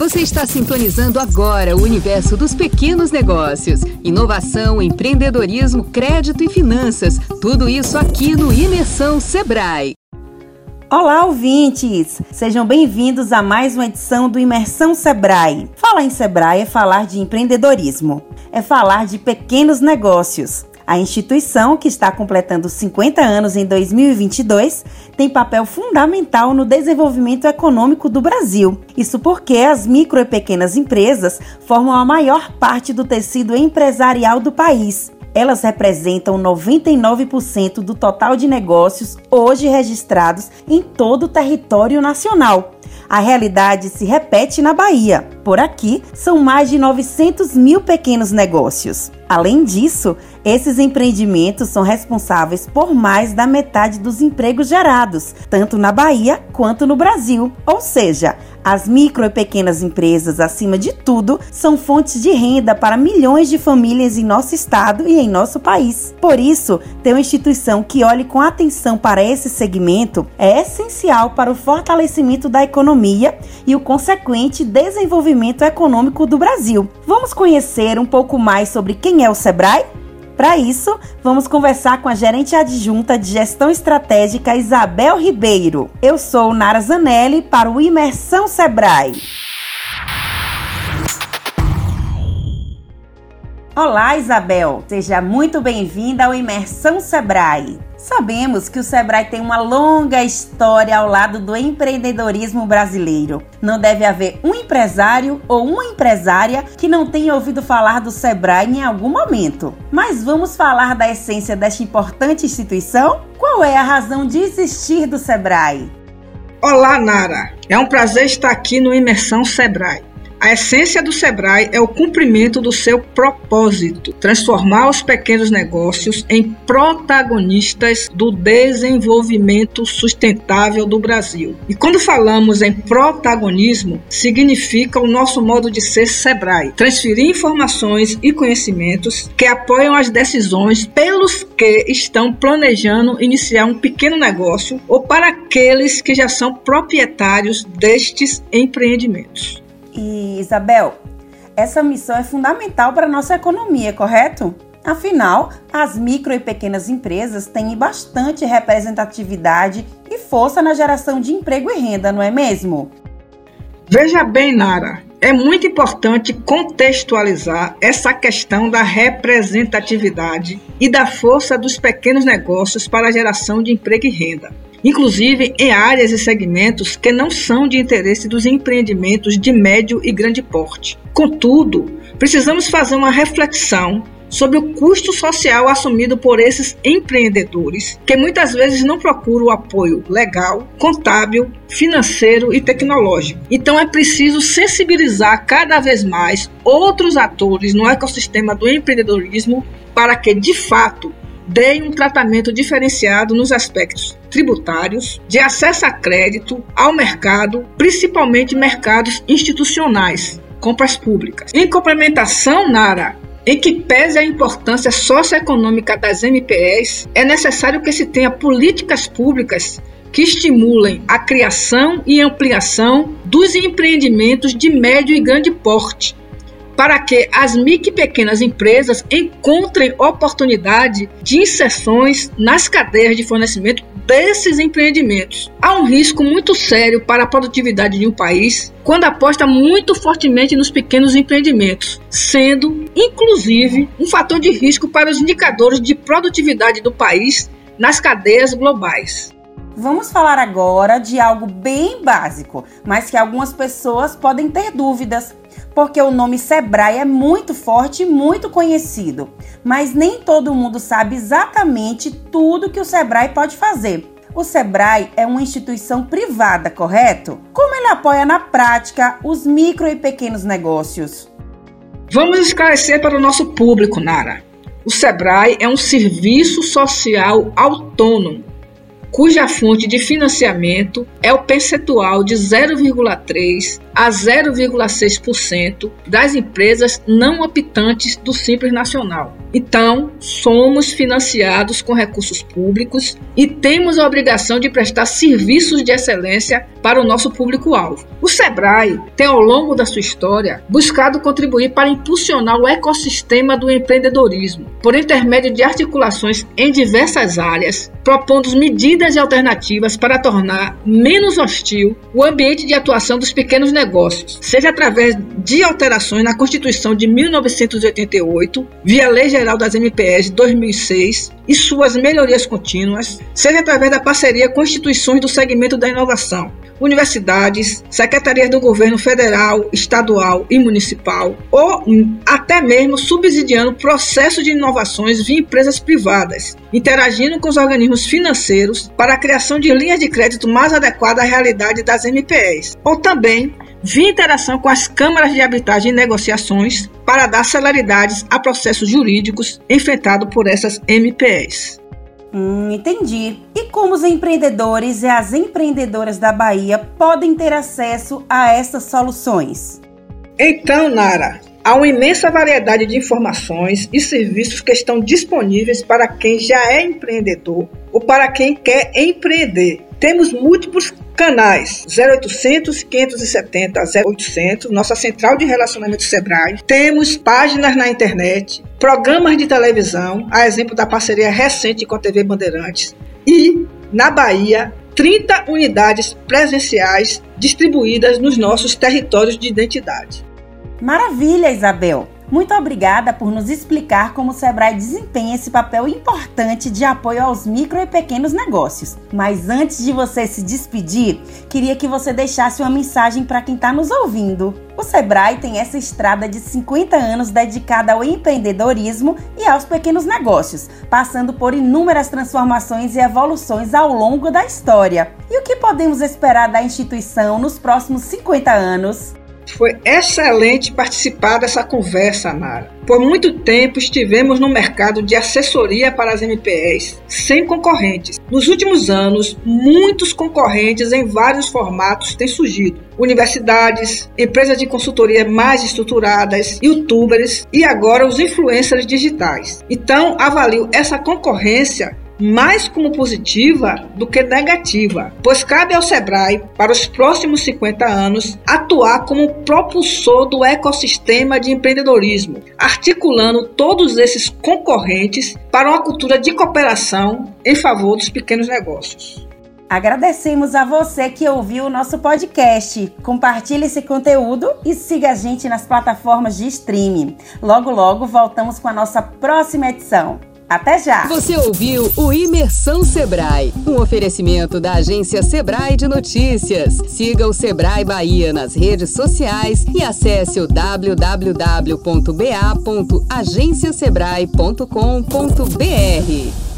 Você está sintonizando agora o universo dos pequenos negócios. Inovação, empreendedorismo, crédito e finanças. Tudo isso aqui no Imersão Sebrae. Olá, ouvintes! Sejam bem-vindos a mais uma edição do Imersão Sebrae. Falar em Sebrae é falar de empreendedorismo, é falar de pequenos negócios. A instituição, que está completando 50 anos em 2022, tem papel fundamental no desenvolvimento econômico do Brasil. Isso porque as micro e pequenas empresas formam a maior parte do tecido empresarial do país. Elas representam 99% do total de negócios hoje registrados em todo o território nacional. A realidade se repete na Bahia. Por aqui, são mais de 900 mil pequenos negócios. Além disso, esses empreendimentos são responsáveis por mais da metade dos empregos gerados, tanto na Bahia quanto no Brasil. Ou seja, as micro e pequenas empresas, acima de tudo, são fontes de renda para milhões de famílias em nosso estado e em nosso país. Por isso, ter uma instituição que olhe com atenção para esse segmento é essencial para o fortalecimento da economia e o consequente desenvolvimento econômico do Brasil. Vamos conhecer um pouco mais sobre quem é o Sebrae? Para isso, vamos conversar com a gerente adjunta de gestão estratégica Isabel Ribeiro. Eu sou Nara Zanelli para o Imersão Sebrae. Olá, Isabel. Seja muito bem-vinda ao Imersão Sebrae. Sabemos que o Sebrae tem uma longa história ao lado do empreendedorismo brasileiro. Não deve haver um empresário ou uma empresária que não tenha ouvido falar do Sebrae em algum momento. Mas vamos falar da essência desta importante instituição? Qual é a razão de existir do Sebrae? Olá, Nara. É um prazer estar aqui no Imersão Sebrae. A essência do Sebrae é o cumprimento do seu propósito: transformar os pequenos negócios em protagonistas do desenvolvimento sustentável do Brasil. E quando falamos em protagonismo, significa o nosso modo de ser Sebrae: transferir informações e conhecimentos que apoiam as decisões pelos que estão planejando iniciar um pequeno negócio ou para aqueles que já são proprietários destes empreendimentos. E Isabel, essa missão é fundamental para a nossa economia, correto? Afinal, as micro e pequenas empresas têm bastante representatividade e força na geração de emprego e renda, não é mesmo? Veja bem, Nara, é muito importante contextualizar essa questão da representatividade e da força dos pequenos negócios para a geração de emprego e renda inclusive em áreas e segmentos que não são de interesse dos empreendimentos de médio e grande porte. Contudo, precisamos fazer uma reflexão sobre o custo social assumido por esses empreendedores, que muitas vezes não procuram o apoio legal, contábil, financeiro e tecnológico. Então é preciso sensibilizar cada vez mais outros atores no ecossistema do empreendedorismo para que, de fato, deem um tratamento diferenciado nos aspectos tributários, de acesso a crédito, ao mercado, principalmente mercados institucionais, compras públicas. Em complementação, Nara, em que pese a importância socioeconômica das MPS, é necessário que se tenha políticas públicas que estimulem a criação e ampliação dos empreendimentos de médio e grande porte, para que as micro e pequenas empresas encontrem oportunidade de inserções nas cadeias de fornecimento desses empreendimentos. Há um risco muito sério para a produtividade de um país quando aposta muito fortemente nos pequenos empreendimentos, sendo, inclusive, um fator de risco para os indicadores de produtividade do país nas cadeias globais. Vamos falar agora de algo bem básico, mas que algumas pessoas podem ter dúvidas porque o nome Sebrae é muito forte e muito conhecido, mas nem todo mundo sabe exatamente tudo que o Sebrae pode fazer. O Sebrae é uma instituição privada, correto? Como ele apoia na prática os micro e pequenos negócios? Vamos esclarecer para o nosso público, Nara. O Sebrae é um serviço social autônomo cuja fonte de financiamento é o percentual de 0,3 a 0,6% das empresas não optantes do Simples Nacional. Então, somos financiados com recursos públicos e temos a obrigação de prestar serviços de excelência para o nosso público-alvo. O Sebrae tem, ao longo da sua história, buscado contribuir para impulsionar o ecossistema do empreendedorismo, por intermédio de articulações em diversas áreas, propondo medidas e alternativas para tornar menos hostil o ambiente de atuação dos pequenos negócios, seja através de alterações na Constituição de 1988, via Lei Geral das MPS de 2006 e suas melhorias contínuas, seja através da parceria com instituições do segmento da inovação, universidades, secretarias do governo federal, estadual e municipal, ou até mesmo subsidiando processos de inovações via empresas privadas, interagindo com os organismos financeiros para a criação de linhas de crédito mais adequadas à realidade das MPEs, ou também via interação com as câmaras de arbitragem e negociações para dar celeridades a processos jurídicos enfrentados por essas MPEs. Hum, entendi. E como os empreendedores e as empreendedoras da Bahia podem ter acesso a essas soluções? Então, Nara, há uma imensa variedade de informações e serviços que estão disponíveis para quem já é empreendedor ou para quem quer empreender. Temos múltiplos canais 0800 570 0800, nossa central de relacionamento Sebrae. Temos páginas na internet, programas de televisão, a exemplo da parceria recente com a TV Bandeirantes. E, na Bahia, 30 unidades presenciais distribuídas nos nossos territórios de identidade. Maravilha, Isabel! Muito obrigada por nos explicar como o Sebrae desempenha esse papel importante de apoio aos micro e pequenos negócios. Mas antes de você se despedir, queria que você deixasse uma mensagem para quem está nos ouvindo. O Sebrae tem essa estrada de 50 anos dedicada ao empreendedorismo e aos pequenos negócios, passando por inúmeras transformações e evoluções ao longo da história. E o que podemos esperar da instituição nos próximos 50 anos? Foi excelente participar dessa conversa, Nara. Por muito tempo estivemos no mercado de assessoria para as MPS, sem concorrentes. Nos últimos anos, muitos concorrentes em vários formatos têm surgido. Universidades, empresas de consultoria mais estruturadas, youtubers e agora os influencers digitais. Então, avalio essa concorrência mais como positiva do que negativa, pois cabe ao Sebrae, para os próximos 50 anos, atuar como propulsor do ecossistema de empreendedorismo, articulando todos esses concorrentes para uma cultura de cooperação em favor dos pequenos negócios. Agradecemos a você que ouviu o nosso podcast. Compartilhe esse conteúdo e siga a gente nas plataformas de streaming. Logo, logo voltamos com a nossa próxima edição. Até já! Você ouviu o Imersão Sebrae, um oferecimento da agência Sebrae de Notícias. Siga o Sebrae Bahia nas redes sociais e acesse o www.ba.agenciasebrae.com.br.